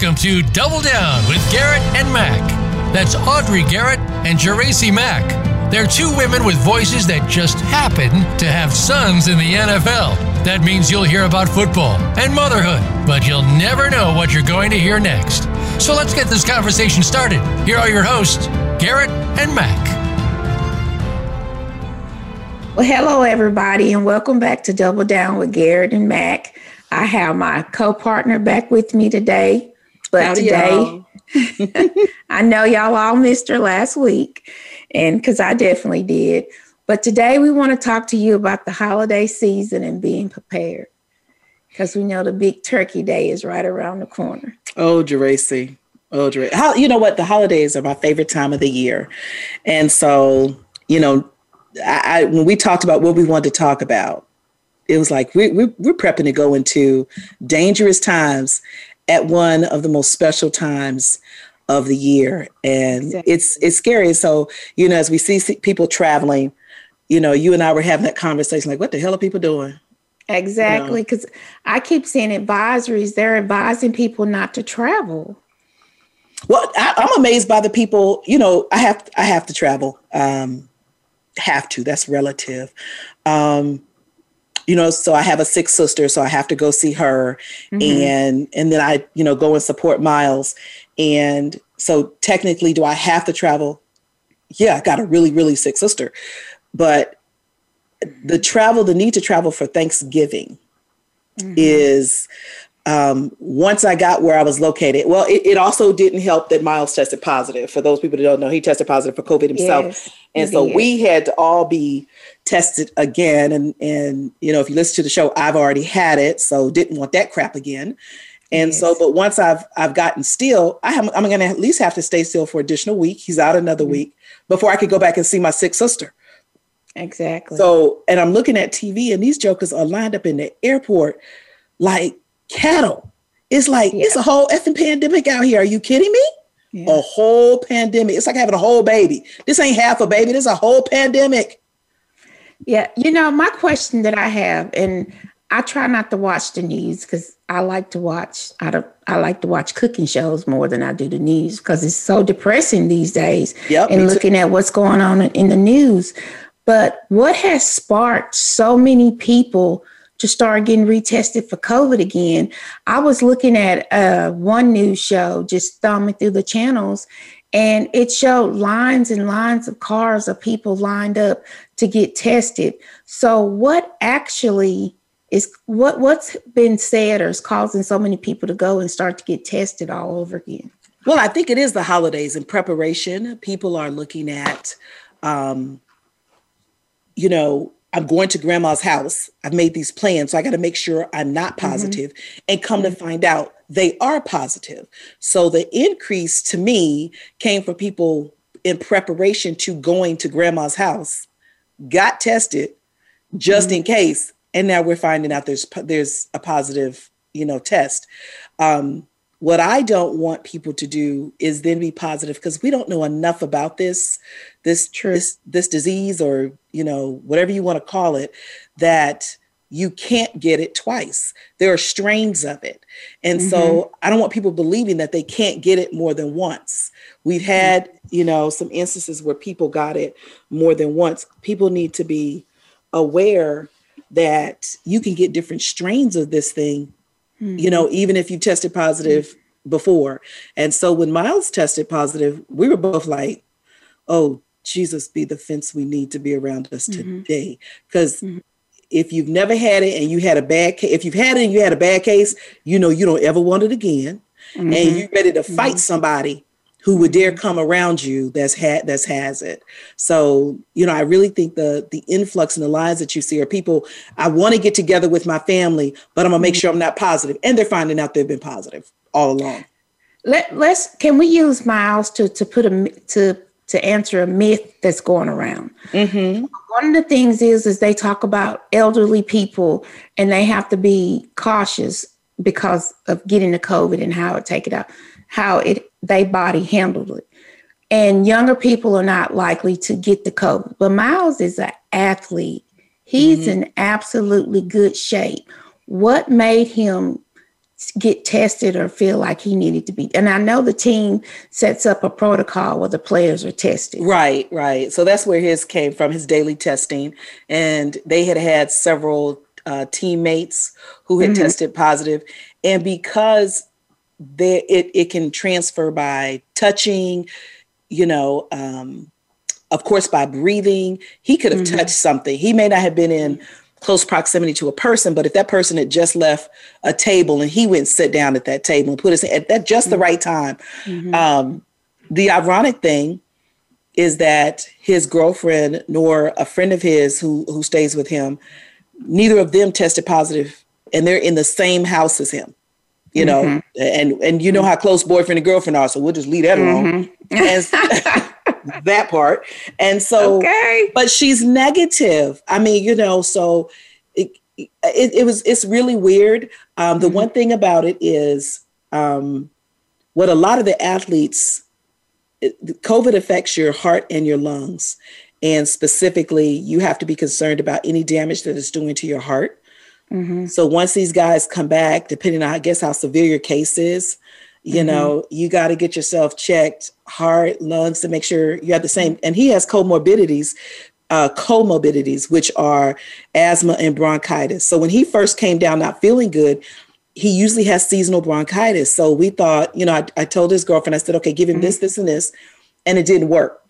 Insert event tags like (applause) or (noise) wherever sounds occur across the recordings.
Welcome to Double Down with Garrett and Mac. That's Audrey Garrett and Geraci Mack. They're two women with voices that just happen to have sons in the NFL. That means you'll hear about football and motherhood, but you'll never know what you're going to hear next. So let's get this conversation started. Here are your hosts, Garrett and Mac. Well, hello, everybody, and welcome back to Double Down with Garrett and Mac. I have my co partner back with me today, but Howdy, today, (laughs) I know y'all all missed her last week, and because I definitely did. But today, we want to talk to you about the holiday season and being prepared because we know the big turkey day is right around the corner. Oh, Geraci. Oh, Geraci. How, you know what? The holidays are my favorite time of the year. And so, you know, I, I when we talked about what we wanted to talk about, it was like we, we, we're prepping to go into dangerous times at one of the most special times of the year. And exactly. it's it's scary. So you know as we see people traveling you know you and i were having that conversation like what the hell are people doing? Exactly because you know? i keep seeing advisories. They're advising people not to travel. Well I, i'm amazed by the people you know i have i have to travel. Um have to. That's relative. Um you know so i have a sick sister so i have to go see her mm-hmm. and and then i you know go and support myles and so technically do i have to travel yeah i got a really really sick sister but the travel the need to travel for thanksgiving mm-hmm. is um, once I got where I was located, well, it, it, also didn't help that Myles tested positive. For those people that don't know, he tested positive for COVID himself. Yes, and so did. we had to all be tested again. And, and, you know, if you listen to the show, I've already had it. So didn't want that crap again. And yes. so, but once I've, I've gotten still, I I'm going to at least have to stay still for additional week. He's out another mm-hmm. week before I could go back and see my sick sister. Exactly. So, and I'm looking at TV and these jokers are lined up in the airport like cattle. It's like yeah. it's a whole effing pandemic out here. Are you kidding me? Yeah. A whole pandemic. It's like having a whole baby. This ain't half a baby. This is a whole pandemic. Yeah, you know, my question that I have, and I try not to watch the news because I like to watch. I don't, I like to watch cooking shows more than I do the news because it's so depressing these days. Yep, and looking at what's going on in the news. But what has sparked so many people to start getting retested for COVID again. I was looking at uh, one news show, just thumbing through the channels, and it showed lines and lines of cars of people lined up to get tested. So, what actually is what what's been said or is causing so many people to go and start to get tested all over again? Well, I think it is the holidays in preparation. People are looking at, um, you know, I'm going to grandma's house. I've made these plans, so I got to make sure I'm not mm-hmm. positive. Mm-hmm. And come to find out, they are positive. So the increase to me came from people in preparation to going to grandma's house, got tested just mm-hmm. in case, and now we're finding out there's there's a positive, you know, test. Um, what I don't want people to do is then be positive because we don't know enough about this, this, this, this disease or, you know, whatever you want to call it, that you can't get it twice. There are strains of it. And mm-hmm. so I don't want people believing that they can't get it more than once. We've mm-hmm. had, you know, some instances where people got it more than once. People need to be aware that you can get different strains of this thing mm-hmm. you know, even if you tested positive before. And so when Myles tested positive, we were both like, oh, Jesus be the fence we need to be around us mm-hmm. today. Because mm-hmm. if you've never had it and you had a bad case, if you've had it and you had a bad case, you know you don't ever want it again. Mm-hmm. And you're ready to fight mm-hmm. somebody who would dare come around you that's had that's has it. So, you know, I really think the the influx and the lines that you see are people, I want to get together with my family, but I'm gonna make mm-hmm. sure I'm not positive. And they're finding out they've been positive all along. Let let's can we use Myles to to put a to to answer a myth that's going around. Mm-hmm. One of the things is is they talk about elderly people and they have to be cautious because of getting the COVID and how it take it out, how it they body handled it. And younger people are not likely to get the COVID. But Myles is an athlete. He's mm-hmm. in absolutely good shape. What made him get tested or feel like he needed to be. And I know the team sets up a protocol where the players are tested. Right, right. So that's where his came from, his daily testing. And they had had several uh, teammates who had mm-hmm. tested positive. And because they, it, it can transfer by touching, you know, um, of course, by breathing, he could have mm-hmm. touched something. He may not have been in close proximity to a person, but if that person had just left a table and he went and sit down at that table and put his at that just mm-hmm. the right time. Mm-hmm. Um, the ironic thing is that his girlfriend nor a friend of his who who stays with him, neither of them tested positive, and they're in the same house as him. You know, mm-hmm. and and you know how close boyfriend and girlfriend are, so we'll just leave that alone. Mm-hmm. (laughs) that part. And so, okay. but she's negative. I mean, you know, so it, it, it was, it's really weird. Um, the mm-hmm. one thing about it is um, what a lot of the athletes, COVID affects your heart and your lungs. And specifically, you have to be concerned about any damage that it's doing to your heart. Mm-hmm. So once these guys come back, depending on, I guess, how severe your case is, you mm-hmm. know you got to get yourself checked heart lungs to make sure you have the same and he has comorbidities uh, comorbidities which are asthma and bronchitis so when he first came down not feeling good he usually has seasonal bronchitis so we thought you know i, I told his girlfriend i said okay give him mm-hmm. this this and this and it didn't work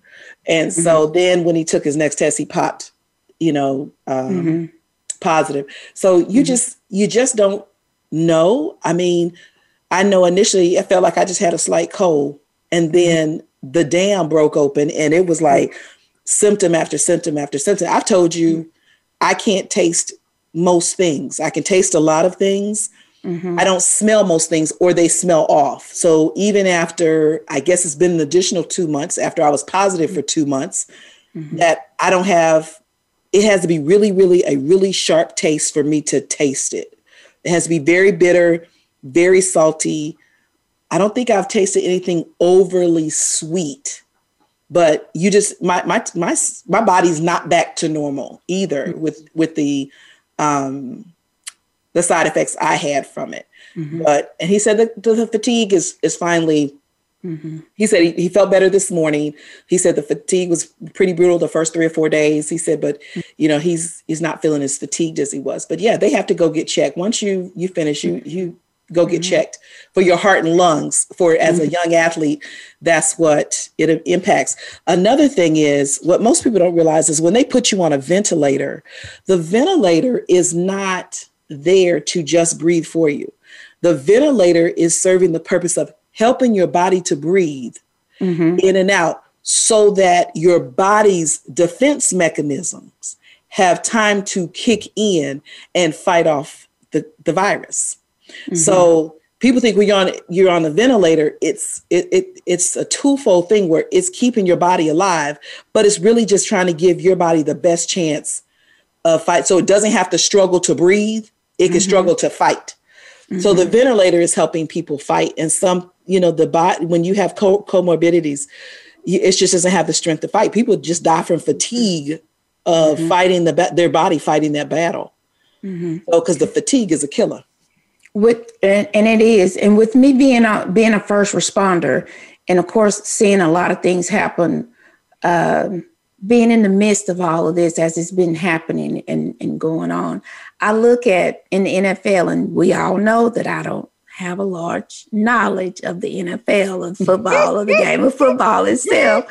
and mm-hmm. so then when he took his next test he popped you know um, mm-hmm. Positive so you mm-hmm. just you just don't know i mean I know initially I felt like I just had a slight cold. And mm-hmm. then the dam broke open and it was like symptom after symptom after symptom. I've told you I can't taste most things. I can taste a lot of things. Mm-hmm. I don't smell most things or they smell off. So even after, I guess it's been an additional two months after I was positive for two months, mm-hmm. that I don't have, it has to be really, really a really sharp taste for me to taste it. It has to be very bitter very salty. I don't think I've tasted anything overly sweet, but you just my my my my body's not back to normal either mm-hmm. with with the um the side effects I had from it. Mm-hmm. But and he said that the fatigue is is finally Mm-hmm. He said he, he, felt better this morning. He said the fatigue was pretty brutal the first three or four days. He said, but you know, he's he's not feeling as fatigued as he was. But yeah, they have to go get checked. Once you you finish, you you go get mm-hmm. checked for your heart and lungs for as mm-hmm. a young athlete that's what it impacts another thing is what most people don't realize is when they put you on a ventilator the ventilator is not there to just breathe for you the ventilator is serving the purpose of helping your body to breathe mm-hmm. in and out so that your body's defense mechanisms have time to kick in and fight off the, the virus Mm-hmm. So people think when you're on you're on the ventilator, it's it, it it's a twofold thing where it's keeping your body alive, but it's really just trying to give your body the best chance of fight. So it doesn't have to struggle to breathe; it can mm-hmm. struggle to fight. Mm-hmm. So the mm-hmm. ventilator is helping people fight, and some you know the body when you have co- comorbidities, it just doesn't have the strength to fight. People just die from fatigue of mm-hmm. fighting the their body fighting that battle. Mm-hmm. So because the fatigue is a killer with and, and it is and with me being a being a first responder and of course seeing a lot of things happen um, being in the midst of all of this as it's been happening and, and going on i look at in the nfl and we all know that i don't have a large knowledge of the nfl of football of the game of football itself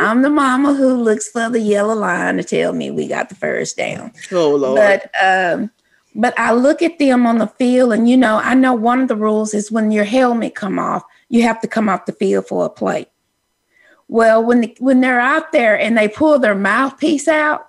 i'm the mama who looks for the yellow line to tell me we got the first down oh lord but um but I look at them on the field, and you know, I know one of the rules is when your helmet come off, you have to come off the field for a play. Well, when the, when they're out there and they pull their mouthpiece out,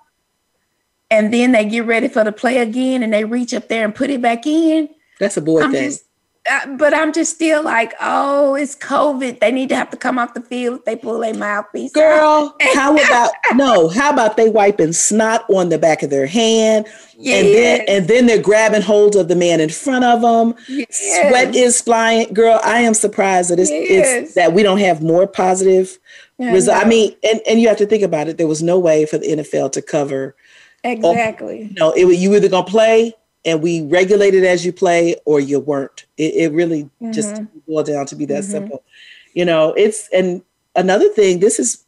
and then they get ready for the play again, and they reach up there and put it back in. That's a boy I'm thing. Just, Uh, but I'm just still like, oh, it's COVID. They need to have to come off the field if they pull their mouthpiece. Girl, (laughs) how about no? How about they wiping snot on the back of their hand, yes. and then and then they're grabbing hold of the man in front of them. Yes. Sweat is flying. Girl, I am surprised that it's, yes. it's that we don't have more positive yeah, results. I mean, and and you have to think about it. There was no way for the NFL to cover exactly. All, you know, it, you either gonna play and we regulated as you play or you weren't. It, it really mm-hmm. just boiled down to be that mm-hmm. simple. You know, it's and another thing. This is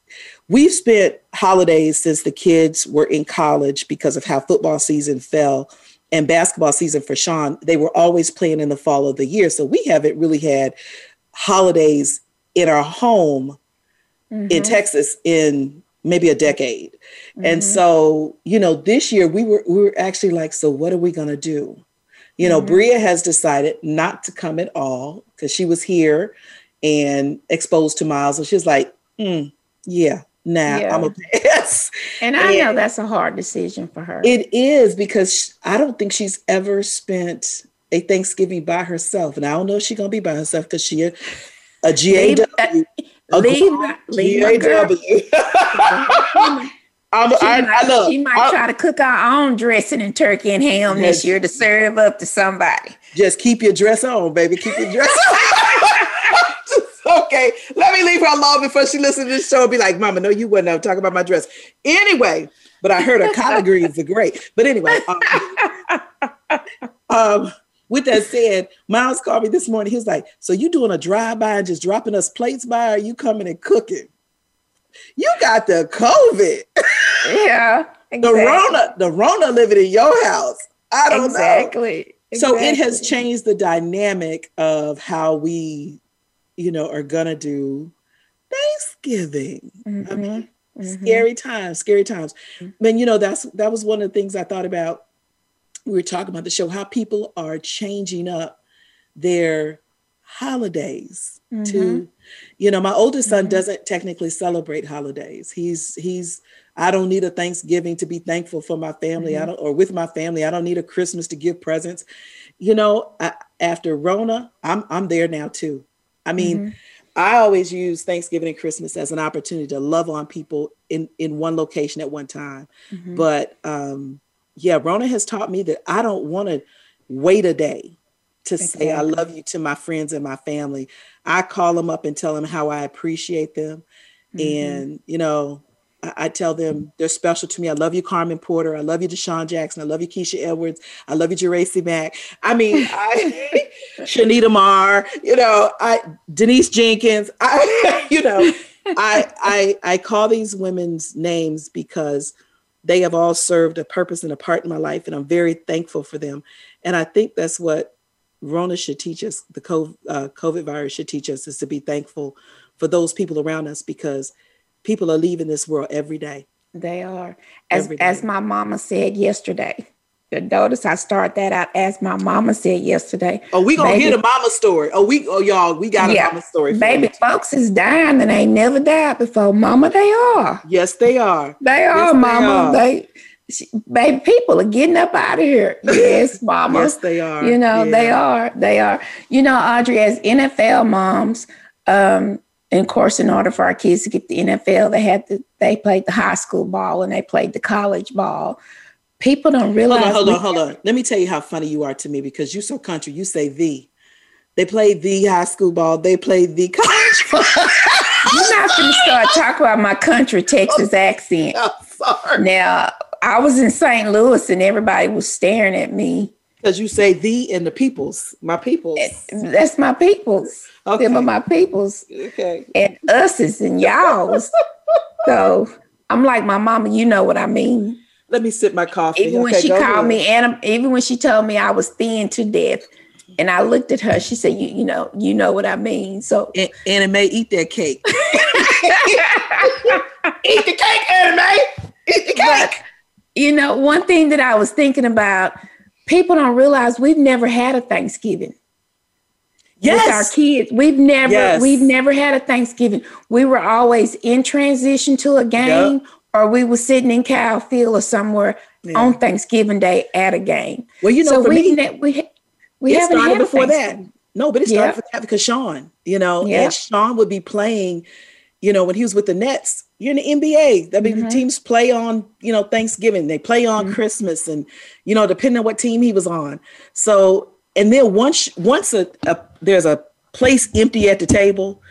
we've spent holidays since the kids were in college because of how football season fell and basketball season for Sean. They were always playing in the fall of the year, so we haven't really had holidays in our home mm-hmm. in Texas in maybe a decade. Mm-hmm. And so, you know, this year we were we were actually like, so what are we gonna do? You know, mm-hmm. Brea has decided not to come at all because she was here and exposed to Myles. And she's like, mm, yeah, nah, yeah. I'm a pass. And I and know that's a hard decision for her. It is because I don't think she's ever spent a Thanksgiving by herself. And I don't know if she's gonna be by herself because she a, a Leave, leave I'm, she, I, might, I she might I, try to cook our own dressing and turkey and ham yes. this year to serve up to somebody. Just keep your dress on, baby. Keep your dress on. (laughs) okay, let me leave her alone before she listens to this show and be like, Mama, no, you wouldn't have talking about my dress. Anyway, but I heard her (laughs) collard greens are great. But anyway, um, (laughs) um, with that said, Myles called me this morning. He was like, So you doing a drive-by and just dropping us plates by, or you coming and cooking? You got the COVID. Yeah. Exactly. (laughs) the Rona, the Rona living in your house. I don't exactly. know. So it has changed the dynamic of how we, you know, are gonna do Thanksgiving. Mm-hmm. I mean, mm-hmm. scary times, scary times. Mm-hmm. And you know, that's that was one of the things I thought about we were talking about the show how people are changing up their holidays mm-hmm. to you know my oldest son mm-hmm. doesn't technically celebrate holidays he's he's i don't need a thanksgiving to be thankful for my family mm-hmm. i don't or with my family i don't need a christmas to give presents you know I, after rona i'm i'm there now too i mean mm-hmm. i always use thanksgiving and christmas as an opportunity to love on people in in one location at one time mm-hmm. but um yeah, Rona has taught me that I don't want to wait a day to exactly. say I love you to my friends and my family. I call them up and tell them how I appreciate them. Mm-hmm. And, you know, I, I, tell them they're special to me. I love you, Carmen Porter. I love you, DeSean Jackson. I love you, Keisha Edwards. I love you, Geraci Mack. I mean, I (laughs) Shanita Marr, you know, I Denise Jenkins. I, (laughs) you know, I I I call these women's names because they have all served a purpose and a part in my life, and I'm very thankful for them. And I think that's what Rona should teach us, the COVID, uh, virus should teach us, is to be thankful for those people around us because people are leaving this world every day. They are. As, as my mama said yesterday, notice I start that out as my mama said yesterday. Oh, we gonna baby, hear the mama story. Oh, we oh y'all, we got yeah, a mama story. Baby, you. folks is dying and ain't never died before. Mama, they are. Yes, they are. They are, yes, mama. They, are. they she, baby, people are getting up out of here. (laughs) Yes, mama. yes, they are. You know, yeah. they are. They are. You know, Audrey, as NFL moms, um, and of course, in order for our kids to get the NFL, they had to they played the high school ball and they played the college ball people don't realize. Hold on, hold on, hold on. Let me tell you how funny you are to me because you're so country. You say the. They play the high school ball. They play the college. (laughs) You're not going to start talking about my country Texas (laughs) accent. I'm sorry. Now, I was in St. Louis and everybody was staring at me. Because you say the and the peoples, my peoples. Eh, that's my peoples. Okay. Them are my peoples. Okay. And us's and y'all's. (laughs) so I'm like my mama, you know what I mean. Let me sip my coffee. Even okay, when she called ahead. me, and even when she told me I was thin to death, and I looked at her, she said, "You, you know, you know what I mean." So, and, Anna Mae, eat that cake. (laughs) eat the cake, Anna Mae. Eat the cake. But, you know, one thing that I was thinking about, people don't realize we've never had a Thanksgiving. Yes. With our kids, we've never yes. we've never had a Thanksgiving. We were always in transition to a game yep or we were sitting in Kyle Field or somewhere yeah. on Thanksgiving Day at a game. Well, you know, so for we, me, we we it haven't started before that. No, but it started yeah. for because Sean, you know, and Sean would be playing, you know, when he was with the Nets. You're in the NBA. I mean, mm-hmm. the teams play on, you know, Thanksgiving. They play on mm-hmm. Christmas, and you know, depending on what team he was on. So, and then once once a, a there's a place empty at the table,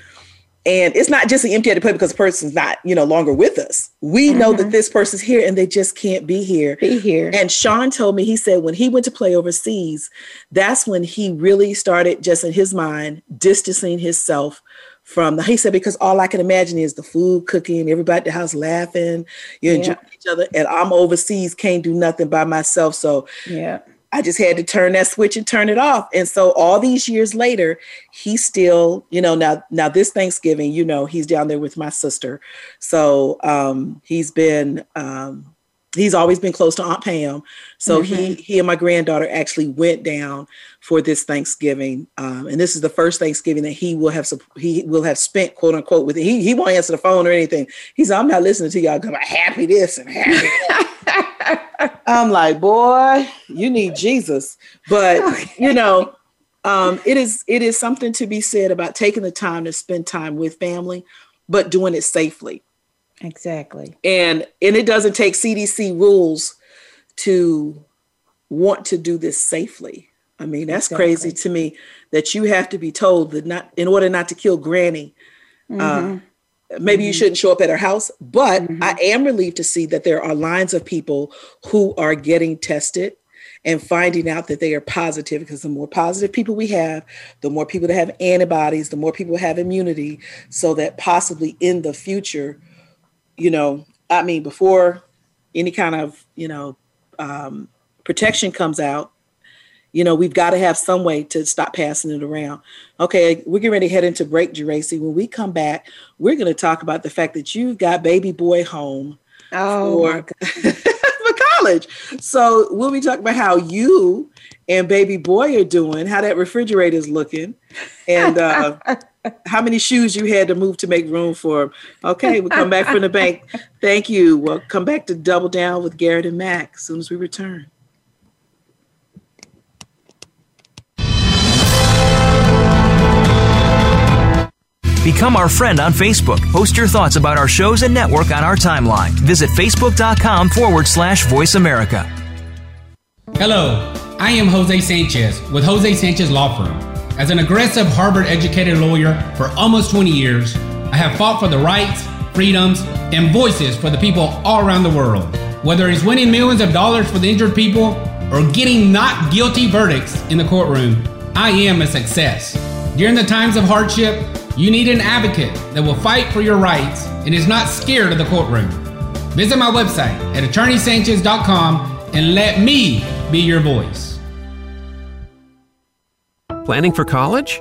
And it's not just an empty plate because the person's not, you know, longer with us. We mm-hmm. know that mm-hmm. this person's here and they just can't be here. Be here. And Sean told me, he said when he went to play overseas, that's when he really started just in his mind distancing himself from the he said because all I can imagine is the food cooking, everybody at the house laughing, you yeah. enjoy each other, and I'm overseas, can't do nothing by myself. So yeah. I just had to turn that switch and turn it off. And so all these years later, he still, you know, now now this Thanksgiving, you know, he's down there with my sister. So um he's been um he's always been close to Aunt Pam. So mm-hmm. he he and my granddaughter actually went down for this Thanksgiving, um, and this is the first Thanksgiving that he will have he will have spent quote unquote with it. He he won't answer the phone or anything. He's I'm not listening to y'all. because I'm happy this and happy. (laughs) I'm like, boy, you need Jesus, but okay. you know. Um, it is it is something to be said about taking the time to spend time with family, but doing it safely. Exactly. And and it doesn't take CDC rules to want to do this safely. I mean, that's exactly. crazy to me that you have to be told that not in order not to kill Granny. Uh, mm-hmm. Uh, maybe mm-hmm. you shouldn't show up at her house, but mm-hmm. I am relieved to see that there are lines of people who are getting tested and finding out that they are positive because the more positive people we have, the more people that have antibodies, the more people have immunity, so that possibly in the future, you know, I mean, before any kind of, you know, um, protection comes out, you know, we've got to have some way to stop passing it around. Okay, we're getting ready to head into break, Geraci. When we come back, we're going to talk about the fact that you've got baby boy home oh, for, (laughs) for college. So we'll be talking about how you and baby boy are doing, how that refrigerator is looking, and uh, (laughs) how many shoes you had to move to make room for. Okay, we'll come back from the bank. (laughs) Thank you. We'll come back to double down with Garrett and Mac as soon as we return. Become our friend on Facebook. Post your thoughts about our shows and network on our timeline. Visit facebook.com forward slash voice America. Hello, I am Jose Sanchez with Jose Sanchez Law Firm. As an aggressive Harvard educated lawyer for almost 20 years, I have fought for the rights, freedoms, and voices for the people all around the world. Whether it's winning millions of dollars for the injured people or getting not guilty verdicts in the courtroom, I am a success. During the times of hardship, you need an advocate that will fight for your rights and is not scared of the courtroom. Visit my website at attorneysanchez.com and let me be your voice. Planning for college?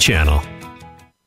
channel.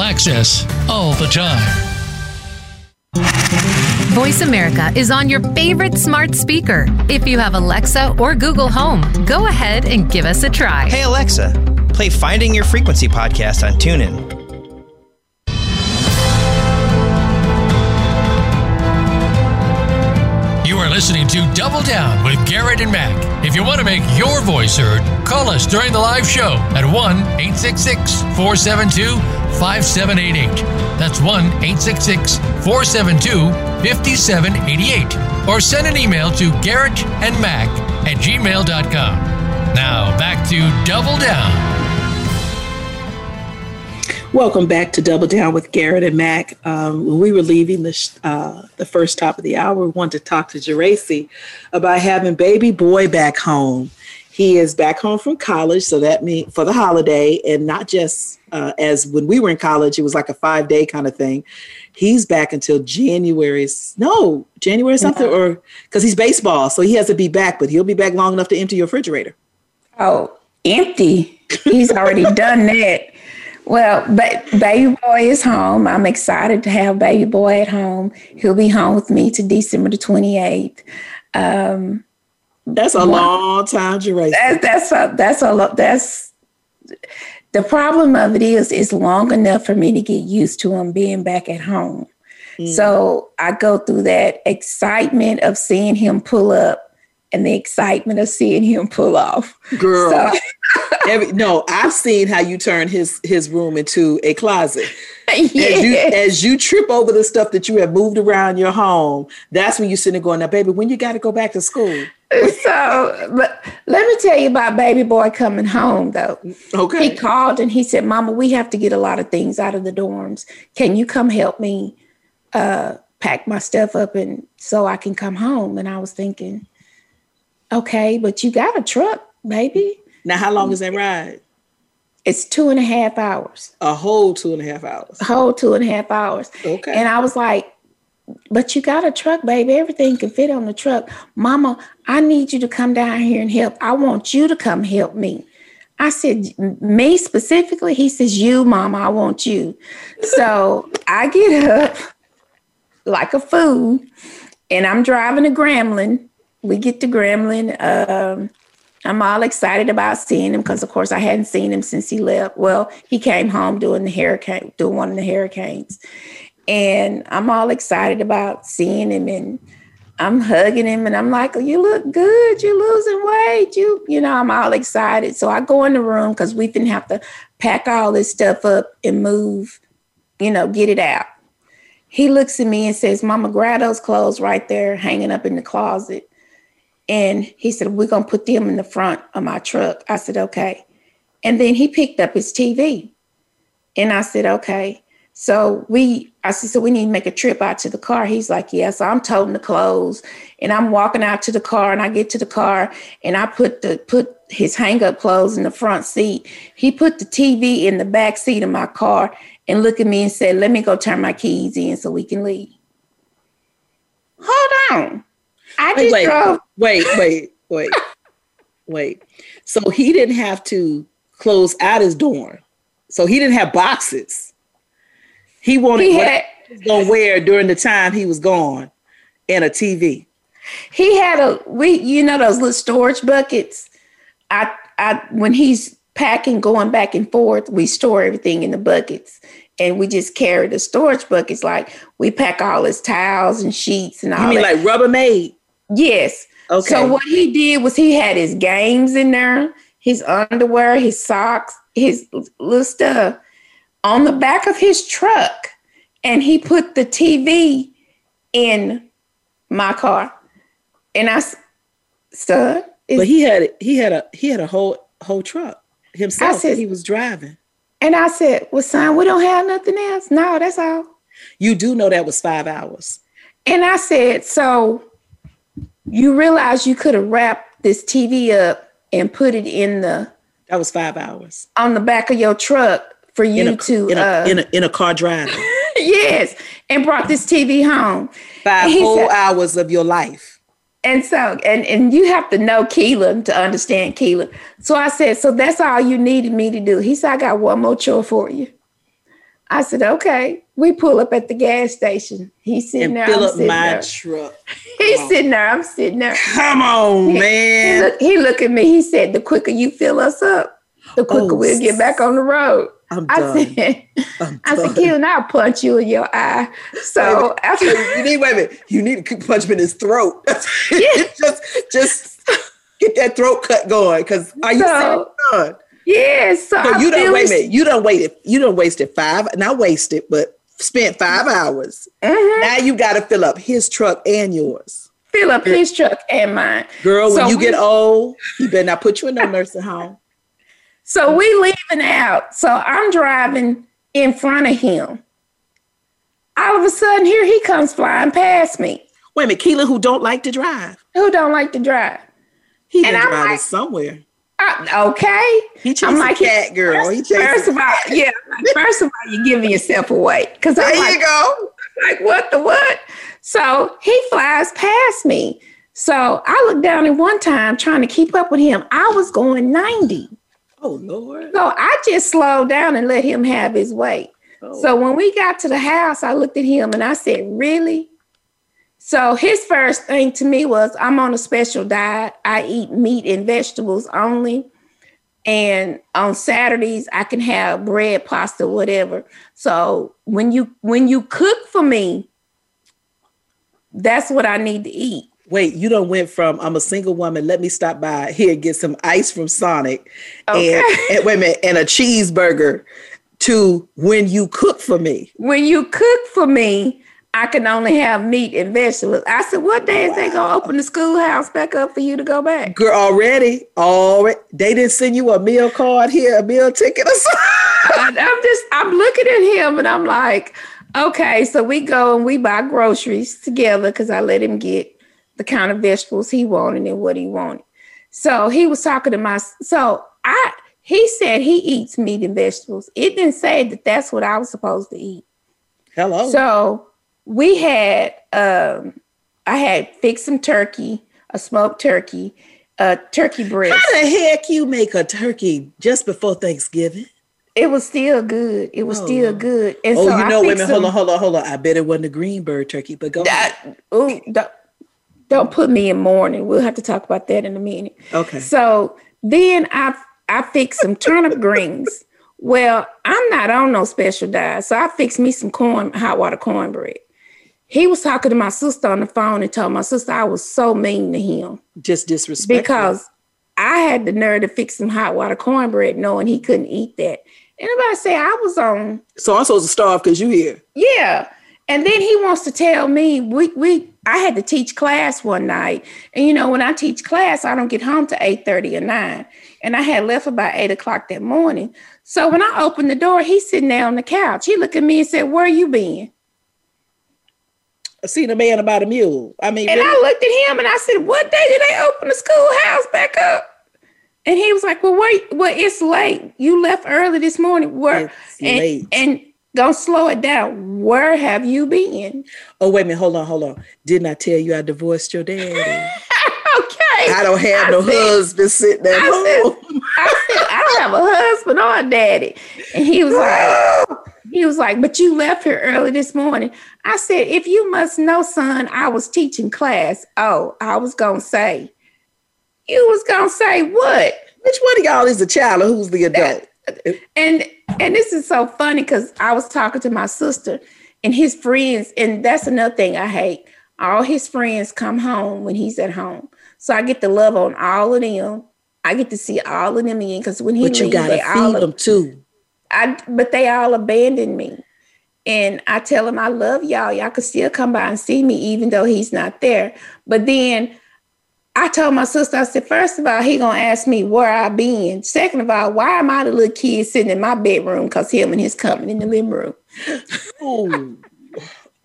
access, all the time. Voice America is on your favorite smart speaker. If you have Alexa or Google Home, go ahead and give us a try. Hey, Alexa, play Finding Your Frequency podcast on TuneIn. You are listening to Double Down with Garrett and Mac. If you want to make your voice heard, call us during the live show at 1 866 472 5788. That's 1 866 472 5788. Or send an email to Garrett and Mac at gmail.com. Now back to Double Down. Welcome back to Double Down with Garrett and Mac. Um, when we were leaving the uh, the first top of the hour, we wanted to talk to Geraci about having baby boy back home. He is back home from college, so that means for the holiday, and not just uh, as when we were in college, it was like a five day kind of thing. He's back until January. No, January something, yeah. or because he's baseball, so he has to be back, but he'll be back long enough to empty your refrigerator. Oh, empty. He's already (laughs) done that. Well, but baby boy is home. I'm excited to have baby boy at home. He'll be home with me to December the 28th. Um, that's a long time duration. That, that's a, that's a lot. that's the problem of it is it's long enough for me to get used to him being back at home. Mm. So I go through that excitement of seeing him pull up and the excitement of seeing him pull off. Girl, so. (laughs) every, no, I've seen how you turn his his room into a closet. (laughs) As, you, as you trip over the stuff that you have moved around your home, that's when you're sitting there going, "Now, baby, when you got to go back to school." (laughs) so, but let me tell you about baby boy coming home though. Okay. He called and he said, "Mama, we have to get a lot of things out of the dorms. Can you come help me uh, pack my stuff up and so I can come home?" And I was thinking Okay, but you got a truck, baby. Now, how long is that ride? It's two and a half hours. A whole two and a half hours. A whole two and a half hours. Okay. And I was like, but you got a truck, baby. Everything can fit on the truck. Mama, I need you to come down here and help. I want you to come help me. I said, me specifically? He says, you, mama, I want you. So I get up like a fool and I'm driving to Grambling. we get to Grambling. Um, I'm all excited about seeing him because, of course, I hadn't seen him since he left. Well, he came home doing the hurricane, doing one of the hurricanes, and I'm all excited about seeing him. And I'm hugging him, and I'm like, oh, "You look good. You're losing weight. You, you know." I'm all excited. So I go in the room because we didn't have to pack all this stuff up and move, you know, get it out. He looks at me and says, "Mama, grab those clothes right there, hanging up in the closet." And he said, We're going to put them in the front of my truck. I said, Okay. And then he picked up his TV. And I said, Okay. So we, I said, So we need to make a trip out to the car. He's like, Yeah. So I'm toting the clothes and I'm walking out to the car and I get to the car and I put the, put his hang up clothes in the front seat. He put the TV in the back seat of my car and looked at me and said, Let me go turn my keys in so we can leave. Hold on. I just wait, drove. Wait, wait, wait, (laughs) wait. So he didn't have to close out his dorm. So he didn't have boxes. He wanted he had, what he was gonna wear during the time he was gone and a TV. He had a we, you know, those little storage buckets. I I when he's packing, going back and forth, we store everything in the buckets and we just carry the storage buckets. Like we pack all his towels and sheets and all. You mean that. like Rubbermaid? Yes. Okay. So what he did was he had his games in there, his underwear, his socks, his little stuff on the back of his truck, and he put the TV in my car. And I, son, but he had he had a he had a whole whole truck himself. I said, he was driving. And I said, "Well, son, we don't have nothing else. No, that's all." You do know that was five hours. And I said, "So you realize you could have wrapped this TV up and put it in the that was five hours on the back of your truck for you in a, to in a, uh, in, a, in a car driving. (laughs) yes, and brought this TV home. Five whole said, hours of your life. And so, and and you have to know Keelan to understand Keelan. So I said, so that's all you needed me to do. He said, I got one more chore for you. I said, okay. We pull up at the gas station. He's sitting and there. Fill I'm up my there. truck. (laughs) He's sitting there. I'm sitting there. Come on, he, man. He look, he look at me. He said, the quicker you fill us up, the quicker oh, we'll get back on the road. I'm I done. said, (laughs) I'm I done. said, Keelan, I'll punch you in your eye. So wait after you need wait a minute. You need to punch him in his throat. (laughs) just just get that throat cut going. Cause are you So- done? yes, so, So you don't wait a minute. You don't wait it. You don't wasted five. Not wasted, but spent five hours. Mhm. Now you got to fill up his truck and yours. fill up his truck and mine. Girl, when So you we- get old, you better not put you in no nursing home. So we leaving out. So I'm driving in front of him. All of a sudden, here he comes flying past me. Wait a minute, Keela, who don't like to drive. Who don't like to drive? He and I'm like, somewhere. Uh, okay. He I'm like, cat girl. First, he first of all, yeah. First of all, you're giving yourself away because there like, you go. Like what the what? So he flies past me. So I looked down at one time trying to keep up with him. I was going 90. Oh Lord. So I just slowed down and let him have his way. Oh. So when we got to the house, I looked at him and I said, Really? So his first thing to me was, I'm on a special diet. I eat meat and vegetables only. And on Saturdays, I can have bread, pasta, whatever. So when you when you cook for me, that's what I need to eat. Wait, you don't went from I'm a single woman. Let me stop by here get some ice from Sonic, okay. and, (laughs) and wait a minute, and a cheeseburger. To when you cook for me. When you cook for me, I can only have meat and vegetables. I said, what day is they gonna open the schoolhouse back up for you to go back? Girl, already, already, they didn't send you a meal card here, a meal ticket or something. (laughs) I'm just, I'm looking at him and I'm like, okay, so we go and we buy groceries together because I let him get the kind of vegetables he wanted and what he wanted. So he was talking to my, so I, he said he eats meat and vegetables. It didn't say that that's what I was supposed to eat. Hello. So we had um, I had fixed some turkey, a smoked turkey, a turkey breast. How the heck you make a turkey just before Thanksgiving? It was still good. It was oh. still good. And oh, so you know, women, hold on, hold on, hold on. I bet it wasn't a Greenberg turkey, but go that, Oh, don't, don't put me in mourning. We'll have to talk about that in a minute. Okay. So then I I fixed some (laughs) turnip greens. Well, I'm not on no special diet, so I fixed me some corn, hot water cornbread. He was talking to my sister on the phone and told my sister I was so mean to him. Just disrespectful. Because I had the nerve to fix some hot water cornbread knowing he couldn't eat that. Anybody say I was on. So I'm supposed to starve because you here. Yeah. And then he wants to tell me we we I had to teach class one night. And you know, when I teach class, I don't get home to 8 30 or 9. And I had left about 8 o'clock that morning. So when I opened the door, he's sitting there on the couch. He looked at me and said, Where you been? I seen a man about a mule. I mean, and really? I looked at him and I said, "What day did they open the schoolhouse back up?" And he was like, "Well, wait, well, it's late. You left early this morning. Where and late. and don't slow it down. Where have you been?" Oh wait a minute, hold on, hold on. Didn't I tell you I divorced your daddy? (laughs) okay. I don't have I no said, husband sitting at I home. Said, I said, I don't have a husband or a daddy. And he was like, (gasps) he was like, but you left here early this morning. I said, if you must know, son, I was teaching class. Oh, I was gonna say, you was gonna say what? Which one of y'all is the child or who's the adult? And and this is so funny because I was talking to my sister and his friends, and that's another thing I hate. All his friends come home when he's at home. So I get to love on all of them. I get to see all of them again because when he but you gotta feed them too. I but they all abandon me. And I tell him I love y'all. Y'all could still come by and see me even though he's not there. But then I told my sister, I said, first of all, he gonna ask me where I been. Second of all, why am I the little kid sitting in my bedroom? Cause him and his company in the living room. ooh,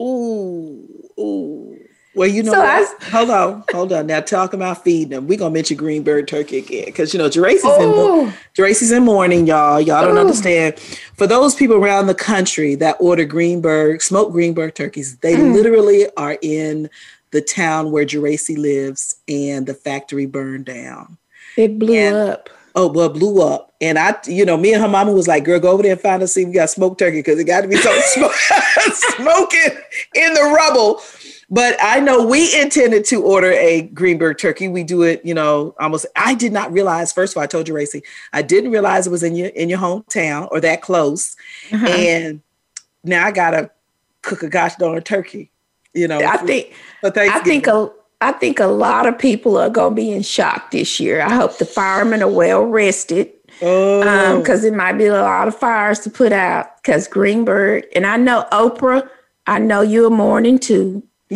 ooh, ooh. Well, you know so? I, hold on, hold on. Now talk about feeding them. We're gonna mention Greenberg turkey again because you know Geraci's in Geraci's in mourning, y'all. Y'all don't Ooh. understand. For those people around the country that order Greenberg, smoked Greenberg turkeys, they mm. literally are in the town where Geraci lives, and the factory burned down. It blew and, up. Oh, well, blew up. And I, you know, me and her mama was like, girl, go over there and find us, see we got smoked turkey because it got to be something (laughs) (laughs) smoking in the rubble. But I know we intended to order a Greenberg turkey. We do it, you know, almost. I did not realize. First of all, I told you, Racy, I didn't realize it was in your in your hometown or that close. Uh-huh. And now I gotta cook a gosh darn turkey. You know, I think. I think a I think a lot of people are gonna be in shock this year. I hope the firemen are well rested. Oh. because um, it might be a lot of fires to put out. Because Greenberg and I know Oprah, I know you're mourning too. (laughs)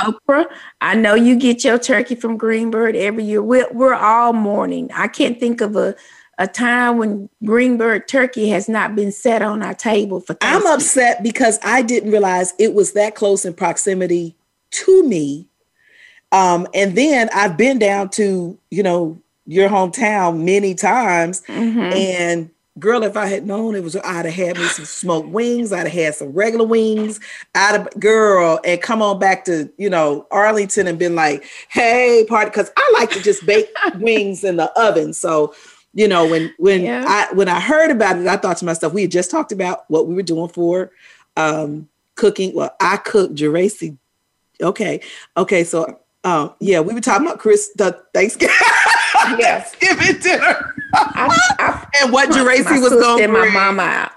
Oprah, I know you get your turkey from Greenberg every year. We're, we're all mourning. I can't think of a, a time when Greenberg turkey has not been set on our table for I'm upset because I didn't realize it was that close in proximity to me. Um, and then I've been down to, you know, your hometown many times. Mm-hmm. And girl, if I had known it was, I'd have had me some smoked wings. I'd have had some regular wings. I'd have, girl, and come on back to, you know, Arlington and been like, hey, party. Cause I like to just bake (laughs) wings in the oven. So, you know, when, when Yeah. I, when I heard about it, I thought to myself, we had just talked about what we were doing for, um, cooking. Well, I cooked Geraci. Okay. Okay. So, um, yeah, we were talking about Chris, the Thanksgiving. (laughs) Yes. Thanksgiving dinner I, I, (laughs) and what Geraci was going and my mama out.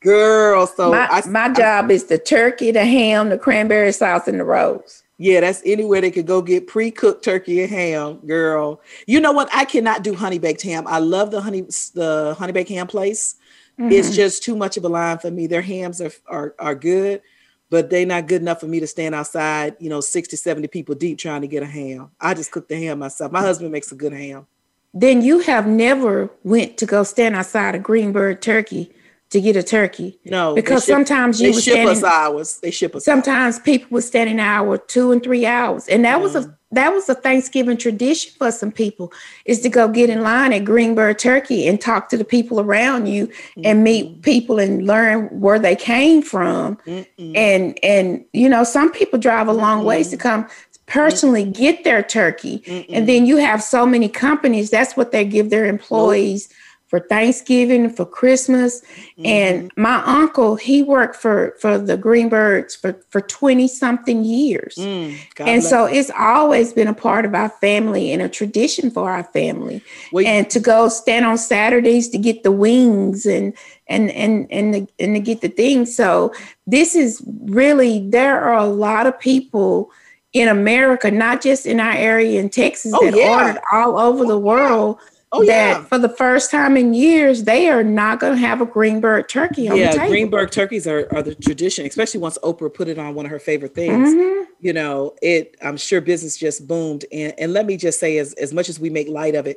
Girl, so my, I, my job is the turkey, the ham, the cranberry sauce, and the rolls. Yeah, that's anywhere they could go get pre-cooked turkey and ham, girl. You know what? I cannot do honey baked ham. I love the honey the honey baked ham place. Mm-hmm. It's just too much of a line for me. Their hams are are are good, but they're not good enough for me to stand outside, you know, 60, 70 people deep trying to get a ham. I just cook the ham myself. My husband makes a good ham. Then you have never went to go stand outside a Greenberg turkey to get a turkey. No, because ship- sometimes you they ship us hours. They ship us. sometimes people would stand an hour, two and three hours, and that was a mm-hmm. that was a Thanksgiving tradition for some people is to go get in line at Greenberg Turkey and talk to the people around you and meet mm-hmm. people and learn where they came from, and and you know some people drive a long ways to come personally get their turkey, and then you have so many companies. That's what they give their employees for Thanksgiving, for Christmas. And my uncle, he worked for for the Greenbergs for for 20 something years. Mm, and so it's always been a part of our family and a tradition for our family. Well, and to go stand on Saturdays to get the wings and and and and the, and to get the things. So this is really there are a lot of people in America, not just in our area in Texas, Oh, that yeah. ordered all over the world. Oh, that yeah. for the first time in years, they are not going to have a Greenberg turkey on the yeah. Greenberg turkeys are, are the tradition, especially once Oprah put it on one of her favorite things. Mhm. You know, it I'm sure business just boomed. And and let me just say, as, as much as we make light of it,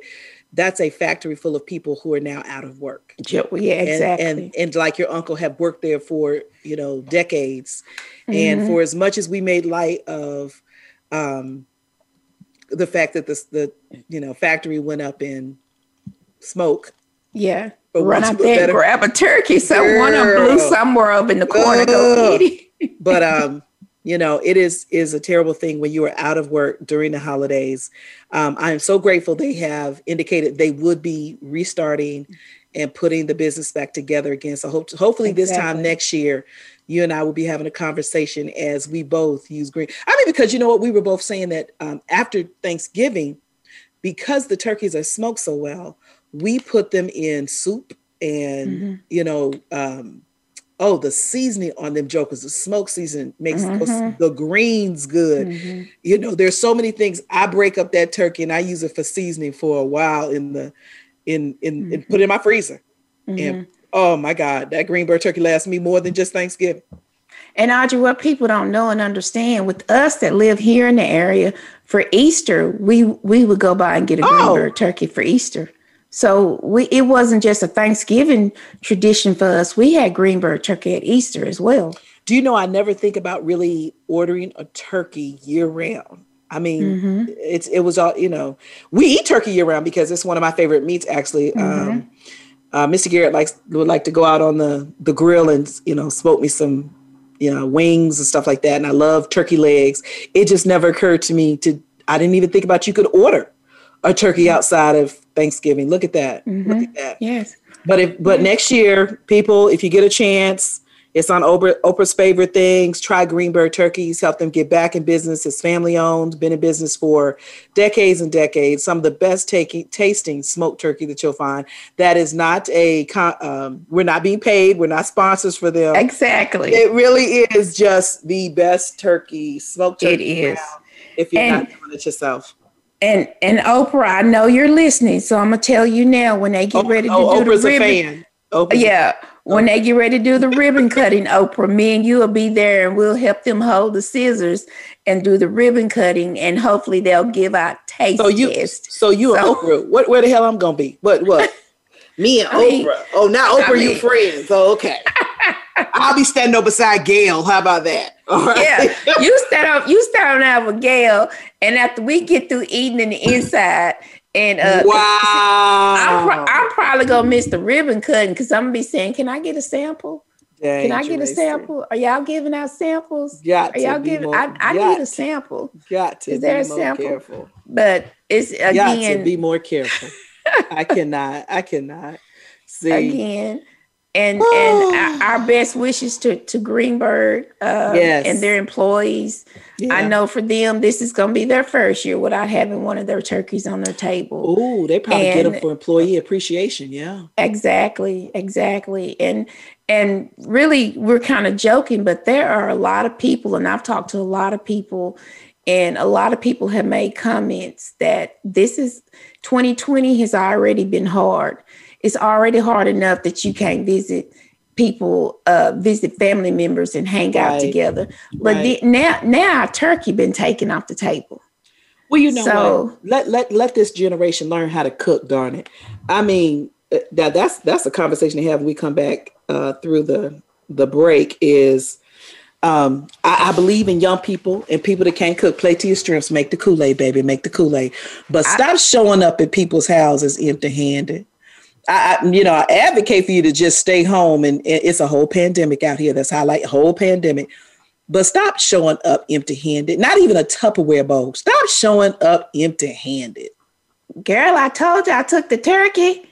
that's a factory full of people who are now out of work. Jo- Yeah, exactly. And, and like your uncle have worked there for, you know, decades. And Mm-hmm. for as much as we made light of um the fact that this the you know factory went up in smoke yeah. But Run out there better- grab a turkey. So one of them blew somewhere up in the corner. Go it. (laughs) but um you know it is is a terrible thing when you are out of work during the holidays um, i am so grateful they have indicated they would be restarting and putting the business back together again so hope, hopefully this time next year you and i will be having a conversation as we both use green i mean because you know what we were both saying that um, after thanksgiving because the turkeys are smoked so well we put them in soup and Mm-hmm. you know um, oh the seasoning on them jokers the smoke seasoning makes Mm-hmm. the greens good you know there's so many things i break up that turkey and i use it for seasoning for a while in the in in and put it in my freezer Mm-hmm. and oh my god that greenberg turkey lasts me more than just thanksgiving And Audrey, what people don't know and understand with us that live here in the area, for Easter, we we would go by and get a Oh. Greenberg turkey for Easter. So we it wasn't just a Thanksgiving tradition for us. We had Greenberg turkey at Easter as well. do you know i never think about really ordering a turkey year round i mean Mm-hmm. it's it was all you know we eat turkey year round because it's one of my favorite meats actually Mm-hmm. um uh, mr garrett likes would like to go out on the the grill and you know smoke me some you know wings and stuff like that and i love turkey legs it just never occurred to me to i didn't even think about you could order a turkey outside of thanksgiving look at that look at that Yes. but if but next year, people, if you get a chance, it's on Oprah, Oprah's favorite things. Try Greenberg turkeys, help them get back in business. It's family owned, been in business for decades and decades. Some of the best taking, tasting smoked turkey that you'll find. That is not a um, we're not being paid. We're not sponsors for them. Exactly. It really is just the best turkey, smoked It turkey. is. around If you're And- not doing it yourself. And and Oprah, I know you're listening, so I'm gonna tell you now when they get oh, ready to oh, do Oprah's the a ribbon. fan. Oprah's a Yeah, when they get ready to do the ribbon cutting, (laughs) Oprah, me and you will be there, and we'll help them hold the scissors and do the ribbon cutting, and hopefully they'll give out taste So you, tests. so you So- Oprah, what, where the hell I'm gonna be? What, what? (laughs) Me and I Oprah. Mean, oh, now Oprah, I mean, you friends. Oh, okay. (laughs) I'll be standing up beside Gail. How about that? (laughs) Yeah, you stand up. You stand up with Gail, and after we get through eating in the inside, and uh, wow, I'm, pro- I'm probably gonna miss the ribbon cutting because I'm gonna be saying, "Can I get a sample? Dang, Can I get a sample? Are y'all giving out samples? Got Are y'all giving? More, I, I got, need a sample. Got to. Is there a sample? Careful. But it's again. Got to be more careful. I cannot. I cannot. See again and and our best wishes to to Greenberg uh, yes. and their employees. Yeah. I know for them, this is going to be their first year without having one of their turkeys on their table. Oh, they probably and, get them for employee appreciation. Yeah, exactly, exactly. And and really, we're kind of joking, but there are a lot of people, and I've talked to a lot of people, and a lot of people have made comments that this is 2020 has already been hard. It's already hard enough that you can't visit people uh, visit family members and hang right. out together. But right. the, now now turkey been taken off the table. Well you know so, what? Let, let let this generation learn how to cook darn it. I mean uh, that that's that's a conversation to have when we come back uh, through the the break is um, I, I, believe in young people and people that can't cook. Play to your strengths. Make the Kool Aid, baby. Make the Kool Aid. But stop I, showing up at people's houses empty handed. I, you know, I advocate for you to just stay home, and, it's a whole pandemic out here. That's how I like whole pandemic. But stop showing up empty-handed. Not even a Tupperware bowl. Stop showing up empty-handed. Girl, I told you I took the turkey.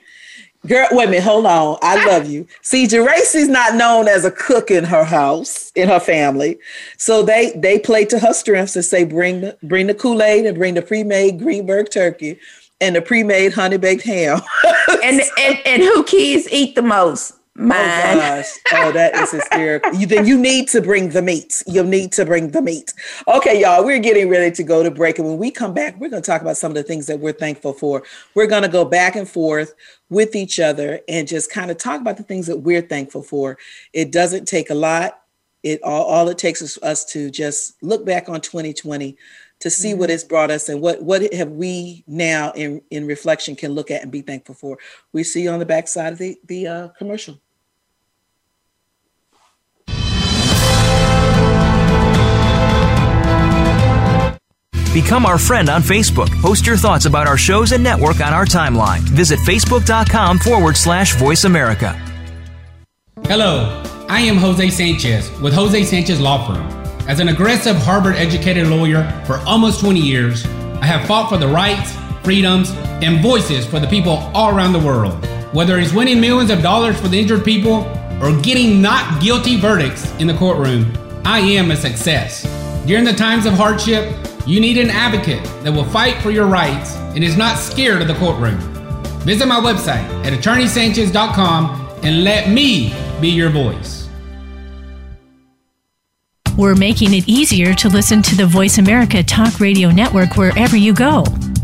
Girl, wait a minute, hold on. I love you. See, Geraci's not known as a cook in her house, in her family. So they they play to her strengths and say, bring the bring the Kool-Aid and bring the pre-made Greenberg turkey and the pre-made honey baked ham. and, and and who kids eat the most? Mine. Oh gosh. Oh, that is hysterical. you, then you need to bring the meat. You'll need to bring the meat. Okay, y'all, we're getting ready to go to break. And when we come back, we're going to talk about some of the things that we're thankful for. We're going to go back and forth with each other and just kind of talk about the things that we're thankful for. It doesn't take a lot. It all, all it takes is us to just look back on 2020 to see mm-hmm. what it's brought us and what what have we now in in reflection can look at and be thankful for. We see you on the backside of the the uh, commercial. Become our friend on Facebook. Post your thoughts about our shows and network on our timeline. Visit facebook.com forward slash voice America. Hello, I am Jose Sanchez with Jose Sanchez Law Firm. As an aggressive Harvard educated lawyer for almost 20 years, I have fought for the rights, freedoms, and voices for the people all around the world. Whether it's winning millions of dollars for the injured people or getting not guilty verdicts in the courtroom, I am a success. During the times of hardship, you need an advocate that will fight for your rights and is not scared of the courtroom. Visit my website at attorneysanchez.com and let me be your voice. We're making it easier to listen to the Voice America Talk Radio Network wherever you go.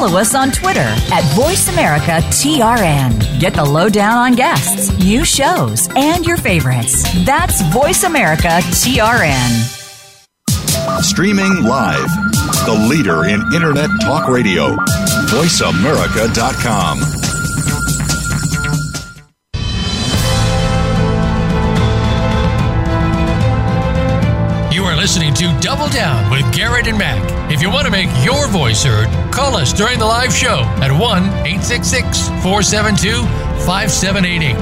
follow us on Twitter at VoiceAmericaTRN. Get the lowdown on guests, new shows, and your favorites. That's VoiceAmericaTRN. Streaming live, the leader in Internet talk radio, VoiceAmerica.com. listening to Double Down with Garrett and Mac. If you want to make your voice heard, call us during the live show at 1 866 472 5788.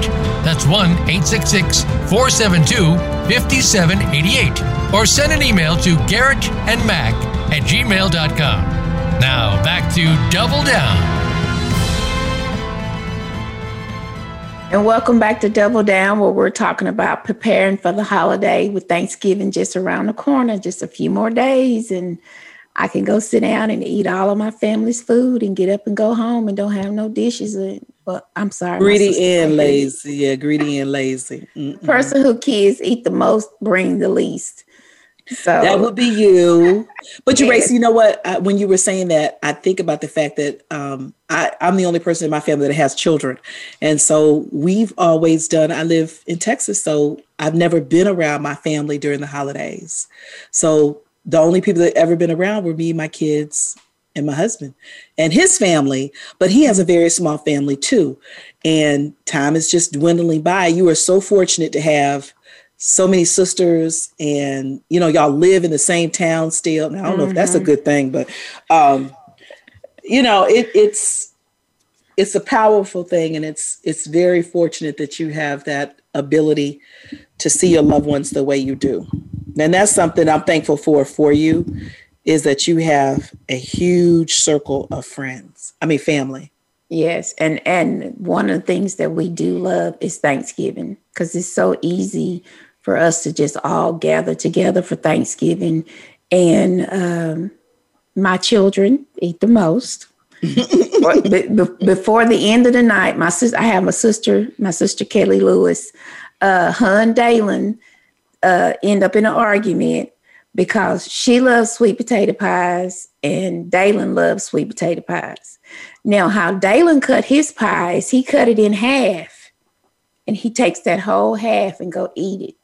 That's 1 866 472 5788. Or send an email to Garrett and Mac at gmail.com. Now back to Double Down. And welcome back to Double Down, where we're talking about preparing for the holiday with Thanksgiving just around the corner, just a few more days. And I can go sit down and eat all of my family's food and get up and go home and don't have no dishes. But I'm sorry. Greedy and lazy. Yeah, greedy and lazy. Mm-mm. Person who kids eat the most, bring the least. So that would be you. But you, Race, you know what? I, when you were saying that, I think about the fact that um, I, I'm the only person in my family that has children. And so we've always done, I live in Texas, so I've never been around my family during the holidays. So the only people that ever been around were me, my kids, and my husband and his family, but he has a very small family too. And time is just dwindling by. You are so fortunate to have so many sisters and you know y'all live in the same town still now, i don't mm-hmm. know if that's a mm-hmm. good thing but um you know it, it's it's a powerful thing and it's it's very fortunate that you have that ability to see your loved ones the way you do and that's something i'm thankful for for you is that you have a huge circle of friends i mean family yes and and one of the things that we do love is thanksgiving because it's so easy for us to just all gather together for Thanksgiving. And um, my children eat the most. (laughs) Before the end of the night, my sister, I have a sister, my sister Kelly Lewis, uh, her and Dalen uh, end up in an argument because she loves sweet potato pies and Dalen loves sweet potato pies. Now, how Dalen cut his pies, he cut it in half and he takes that whole half and go eat it.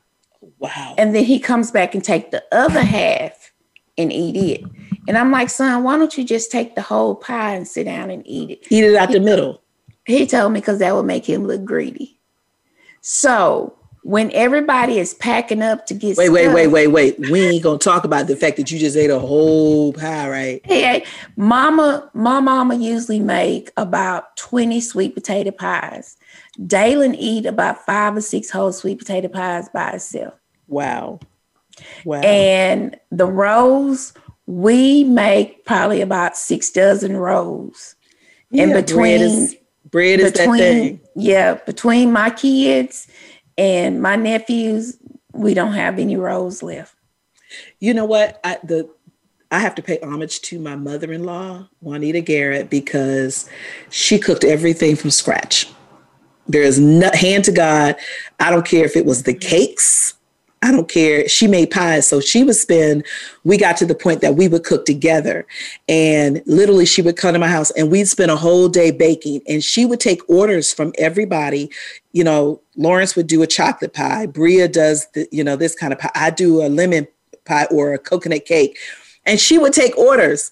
Wow. And then he comes back and take the other half and eat it. And I'm like, son, why don't you just take the whole pie and sit down and eat it? Eat it out he, the middle. He told me because that would make him look greedy. So when everybody is packing up to get wait, wait, wait, wait, wait. We ain't gonna talk about the fact that you just ate a whole pie, right? Hey, mama, my mama usually make about 20 sweet potato pies. Dalen eat about five or six whole sweet potato pies by itself. Wow. Wow. And the rolls, we make probably about six dozen rolls. Yeah, and between bread is, bread is between, that thing. Yeah, between my kids and my nephews, we don't have any rolls left. You know what? I the I have to pay homage to my mother-in-law, Juanita Garrett, because she cooked everything from scratch. There is no hand to God. I don't care if it was the cakes I don't care. She made pies. So she would spend, we got to the point that we would cook together. And literally, she would come to my house and we'd spend a whole day baking. And she would take orders from everybody. You know, Lawrence would do a chocolate pie. Brea does, the, you know, this kind of pie. I do a lemon pie or a coconut cake. And she would take orders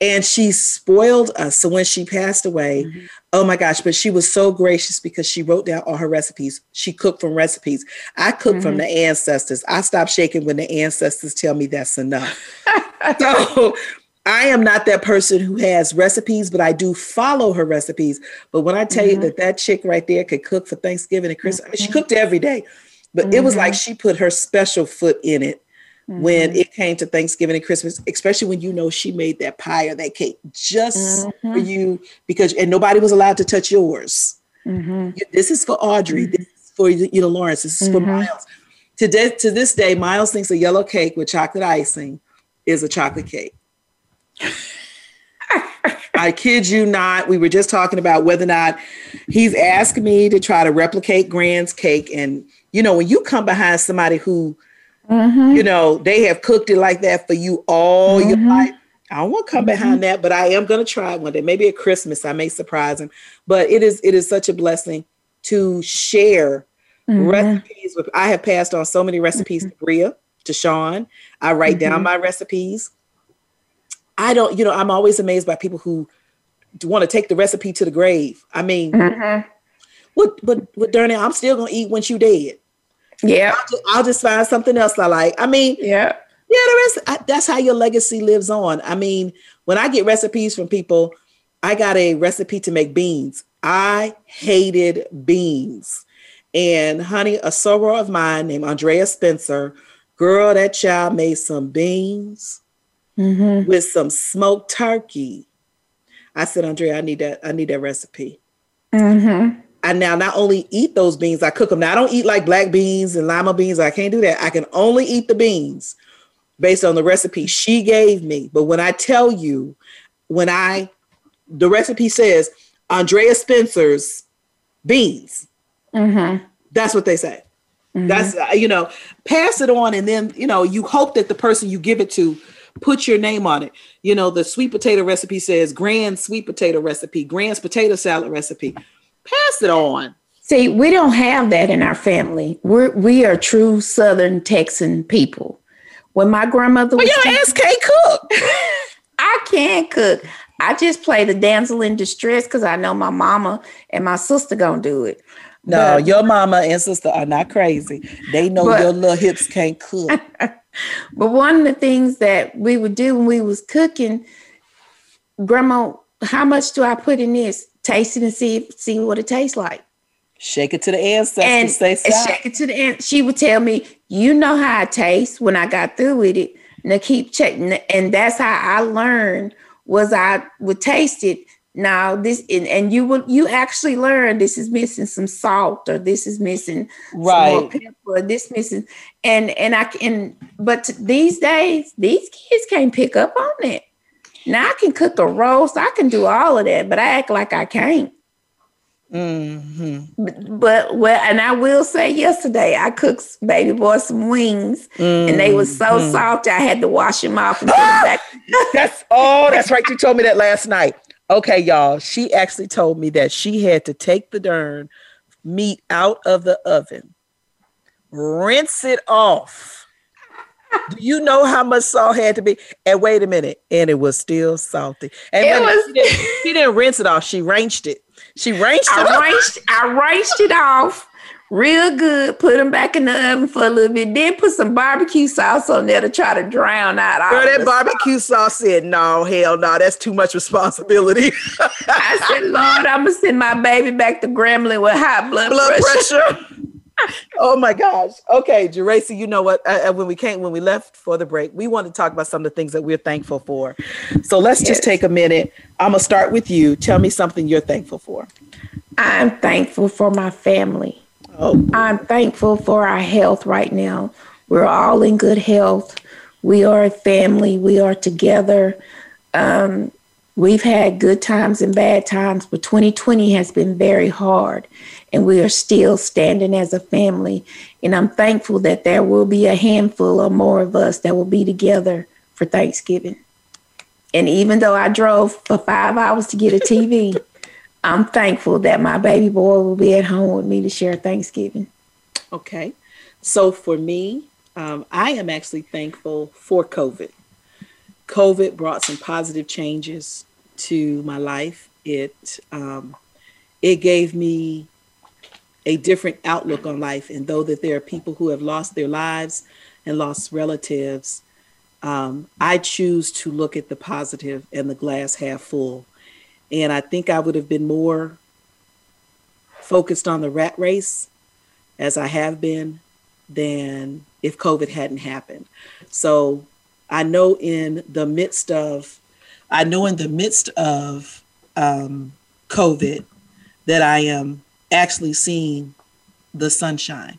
and she spoiled us. So when she passed away, mm-hmm. Oh my gosh, but she was so gracious because she wrote down all her recipes. She cooked from recipes. I cook mm-hmm. from the ancestors. I stop shaking when the ancestors tell me that's enough. (laughs) so I am not that person who has recipes, but I do follow her recipes. But when I tell mm-hmm. you that that chick right there could cook for Thanksgiving and Christmas, I mean, she mm-hmm. cooked every day, but it was like mm-hmm. she put her special foot in it mm-hmm. when it came to Thanksgiving and Christmas, especially when you know she made that pie or that cake just mm-hmm. for you because and nobody was allowed to touch yours. Mm-hmm. This is for Audrey. Mm-hmm. This is for you know Lawrence. This is for mm-hmm. Myles. To, de- to this day, Myles thinks a yellow cake with chocolate icing is a chocolate cake. (laughs) I kid you not. We were just talking about whether or not he's asked me to try to replicate Grand's cake. And, you know, when you come behind somebody who Mm-hmm. You know, they have cooked it like that for you all mm-hmm. your life. I won't come mm-hmm. behind that, but I am going to try one day. Maybe at Christmas, I may surprise him. But it is it is such a blessing to share mm-hmm. recipes with. I have passed on so many recipes to Brea, to Sean. I write down mm-hmm. my recipes. I don't, you know, I'm always amazed by people who want to take the recipe to the grave. I mean, mm-hmm. what, but, but Darnell, I'm still gonna eat once you dead. Yeah. I'll just, I'll just, find something else I like. I mean, yeah. Yeah, there is. I, that's how your legacy lives on. I mean, when I get recipes from people, I got a recipe to make beans. I hated beans. And honey, a soror of mine named Andrea Spencer, girl, that child made some beans mm-hmm. with some smoked turkey. I said, Andrea, I need that. I need that recipe. Mm-hmm. I now not only eat those beans, I cook them. Now I don't eat like black beans and lima beans. I can't do that. I can only eat the beans based on the recipe she gave me. But when I tell you, when I the recipe says Andrea Spencer's beans, mm-hmm. that's what they say. Mm-hmm. That's uh, you know, pass it on, and then you know you hope that the person you give it to put your name on it. You know, the sweet potato recipe says grand sweet potato recipe, grand's potato salad recipe. Pass it on. See, we don't have that in our family. We're we are true Southern Texan people. When my grandmother was, well, your ass can't cook. (laughs) I can't cook. I just play the damsel in distress because I know my mama and my sister gonna do it. No, but, your mama and sister are not crazy. They know but, your little hips can't cook. (laughs) but one of the things that we would do when we was cooking, Grandma, how much do I put in this? Taste it and see see what it tastes like. Shake it to the ancestors. And, say stop. shake it to the end. She would tell me, "You know how it tastes." When I got through with it, now keep checking, and that's how I learned. Was I would taste it now this and, and you will you actually learn this is missing some salt or this is missing right pepper this missing and and i can but these days these kids can't pick up on it now i can cook a roast i can do all of that but i act like i can't mm-hmm. but, but, well and i will say yesterday i cooked baby boy some wings mm-hmm. and they were so mm-hmm. salty i had to wash them off and put them back (gasps) that's oh that's right you told me that last night Okay, y'all. She actually told me that she had to take the darn meat out of the oven, rinse it off. (laughs) Do you know how much salt had to be? And wait a minute, and it was still salty. And it was, she, didn't, she didn't rinse it off. She wrenched it. She wrenched it. I wrenched, I wrenched it off real good. Put them back in the oven for a little bit. Then put some barbecue sauce on there to try to drown out all. Girl, that barbecue sauce said, "No, hell no, that's too much responsibility." (laughs) I said, "Lord, I'm gonna send my baby back to Grambling with high blood, blood pressure." pressure. (laughs) oh my gosh. Okay, Geraci, you know what? Uh, uh, when we came, when we left for the break, we want to talk about some of the things that we're thankful for. So let's yes. just take a minute. I'm gonna start with you. Tell me something you're thankful for. I'm thankful for my family. Oh. I'm thankful for our health right now. We're all in good health. We are a family. We are together. Um, we've had good times and bad times, but 2020 has been very hard, and we are still standing as a family. And I'm thankful that there will be a handful or more of us that will be together for Thanksgiving. And even though I drove for five hours to get a TV, (laughs) I'm thankful that my baby boy will be at home with me to share Thanksgiving. Okay. So for me, um, I am actually thankful for COVID. COVID brought some positive changes to my life. It um, it gave me a different outlook on life, and though that there are people who have lost their lives and lost relatives, um, I choose to look at the positive and the glass half full and I think I would have been more focused on the rat race as I have been than if COVID hadn't happened. So I know in the midst of, I know in the midst of um, COVID that I am actually seeing the sunshine.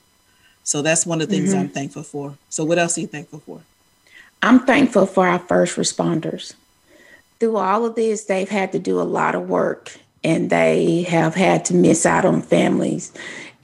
So that's one of the things mm-hmm. I'm thankful for. So what else are you thankful for? I'm thankful for our first responders through all of this, they've had to do a lot of work and they have had to miss out on families.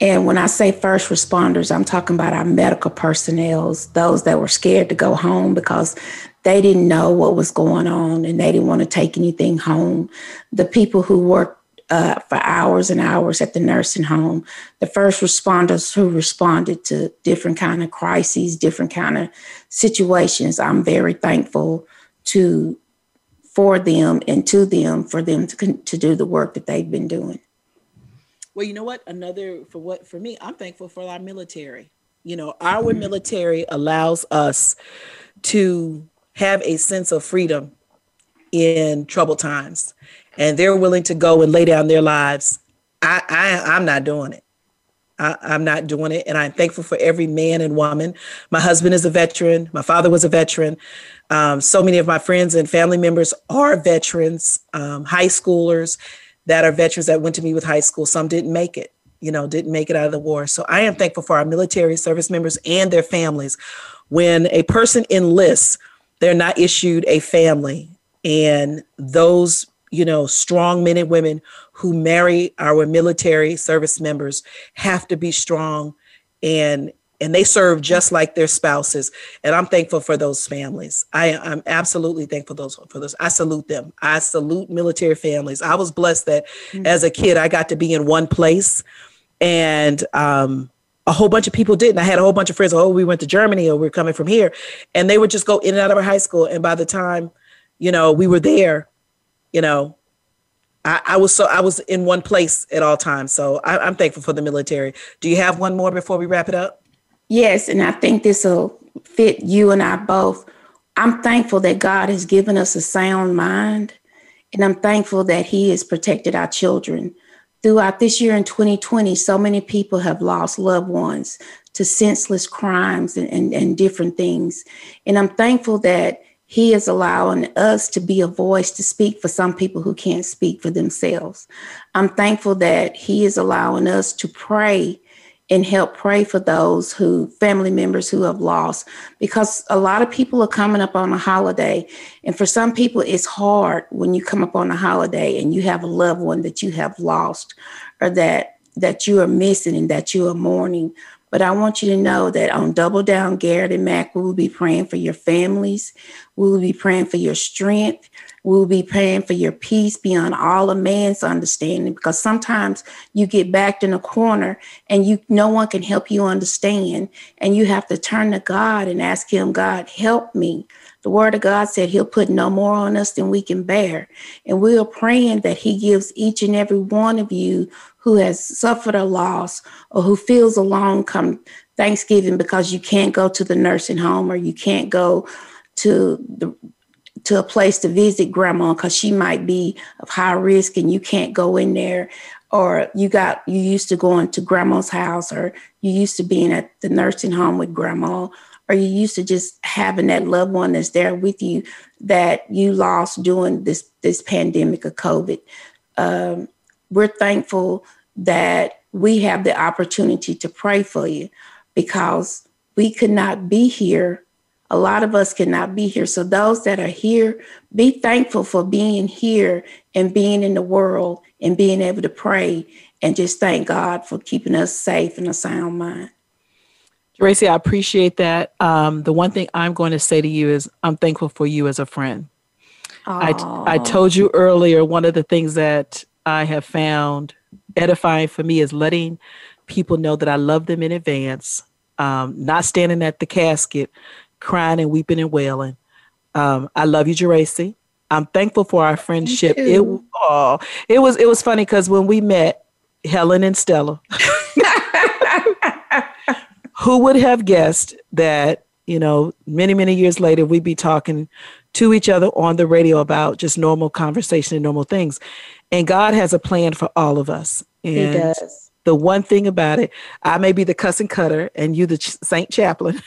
And when I say first responders, I'm talking about our medical personnel, those that were scared to go home because they didn't know what was going on and they didn't want to take anything home. The people who worked uh, for hours and hours at the nursing home, the first responders who responded to different kind of crises, different kind of situations. I'm very thankful to for them and to them for them to, to do the work that they've been doing. Well, you know what? Another for what for me, I'm thankful for our military. You know, our mm-hmm. military allows us to have a sense of freedom in troubled times. And they're willing to go and lay down their lives I, I I'm not doing it. I, I'm not doing it. And I'm thankful for every man and woman. My husband is a veteran. My father was a veteran. Um, so many of my friends and family members are veterans, um, high schoolers that are veterans that went to me with high school. Some didn't make it, you know, didn't make it out of the war. So I am thankful for our military service members and their families. When a person enlists, they're not issued a family. And those, you know, strong men and women who marry our military service members have to be strong and and they serve just like their spouses and i'm thankful for those families I, i'm absolutely thankful those for those i salute them i salute military families i was blessed that mm-hmm. as a kid i got to be in one place and um, a whole bunch of people didn't. I had a whole bunch of friends. Oh, we went to Germany, or we're coming from here, and they would just go in and out of our high school. And by the time, you know, we were there, you know, I, I, was so I was in one place at all times. So I, am thankful for the military. Do you have one more before we wrap it up? Yes, and I think this will fit you and I both. I'm thankful that God has given us a sound mind, and I'm thankful that He has protected our children. Throughout this year in 2020, so many people have lost loved ones to senseless crimes and, and, and different things. And I'm thankful that he is allowing us to be a voice to speak for some people who can't speak for themselves. I'm thankful that He is allowing us to pray and help pray for those who family members who have lost because a lot of people are coming up on a holiday and for some people it's hard when you come up on a holiday and you have a loved one that you have lost or that that you are missing and that you are mourning but I want you to know that on Double Down, Garrett and Mac, we will be praying for your families. We will be praying for your strength. We will be praying for your peace beyond all a man's understanding. Because sometimes you get backed in a corner and you no one can help you understand. And you have to turn to God and ask Him, God, help me. The word of God said he'll put no more on us than we can bear. And we are praying that he gives each and every one of you who has suffered a loss or who feels alone come Thanksgiving because you can't go to the nursing home or you can't go to the to a place to visit grandma because she might be of high risk and you can't go in there. Or you got you used to going to grandma's house or you used to being at the nursing home with grandma or you used to just having that loved one that's there with you that you lost during this this pandemic of covid. Um, we're thankful that we have the opportunity to pray for you because we could not be here. A lot of us cannot be here. So, those that are here, be thankful for being here and being in the world and being able to pray and just thank God for keeping us safe and a sound mind. Tracy, I appreciate that. Um, the one thing I'm going to say to you is I'm thankful for you as a friend. I, I told you earlier, one of the things that I have found edifying for me is letting people know that I love them in advance, um, not standing at the casket crying and weeping and wailing. Um, I love you, Geraci. I'm thankful for our friendship. It, oh, it was it was funny because when we met, Helen and Stella, (laughs) who would have guessed that you know many many years later we'd be talking to each other on the radio about just normal conversation and normal things. And God has a plan for all of us. And he does. The one thing about it, I may be the cussing cutter and you the ch- saint chaplain.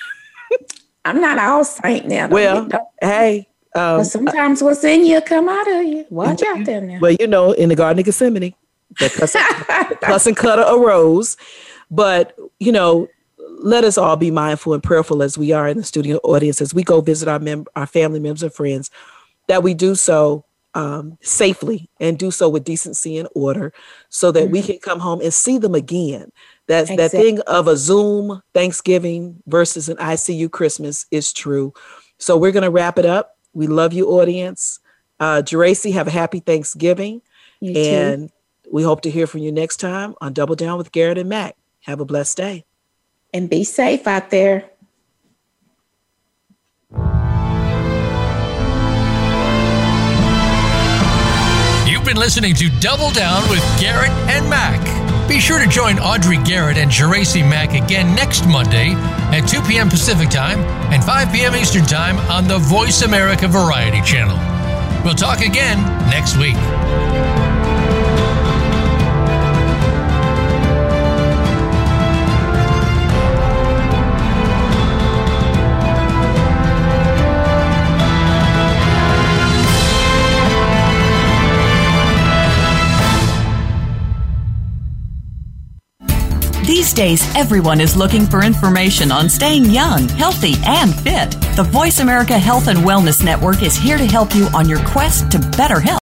(laughs) I'm not all saint now. Well, hey. Um, sometimes what's in you come out of you. Watch out there now. Well, you know, in the Garden of Gethsemane, the cussing, the (laughs) cussing cutter arose. But, you know, let us all be mindful and prayerful as we are in the studio audience as we go visit our mem- our family members and friends that we do so um, safely and do so with decency and order so that mm-hmm. we can come home and see them again that exactly. that thing of a zoom thanksgiving versus an icu christmas is true so we're going to wrap it up we love you audience uh Geraci, have a happy thanksgiving you and too. we hope to hear from you next time on double down with garrett and mac have a blessed day and be safe out there. You've been listening to Double Down with Garrett and Mac. Be sure to join Audrey Garrett and Geraci Mac again next Monday at 2 p.m. Pacific Time and 5 p.m. Eastern Time on the Voice America Variety Channel. We'll talk again next week. Days, everyone is looking for information on staying young, healthy, and fit. The Voice America Health and Wellness Network is here to help you on your quest to better health.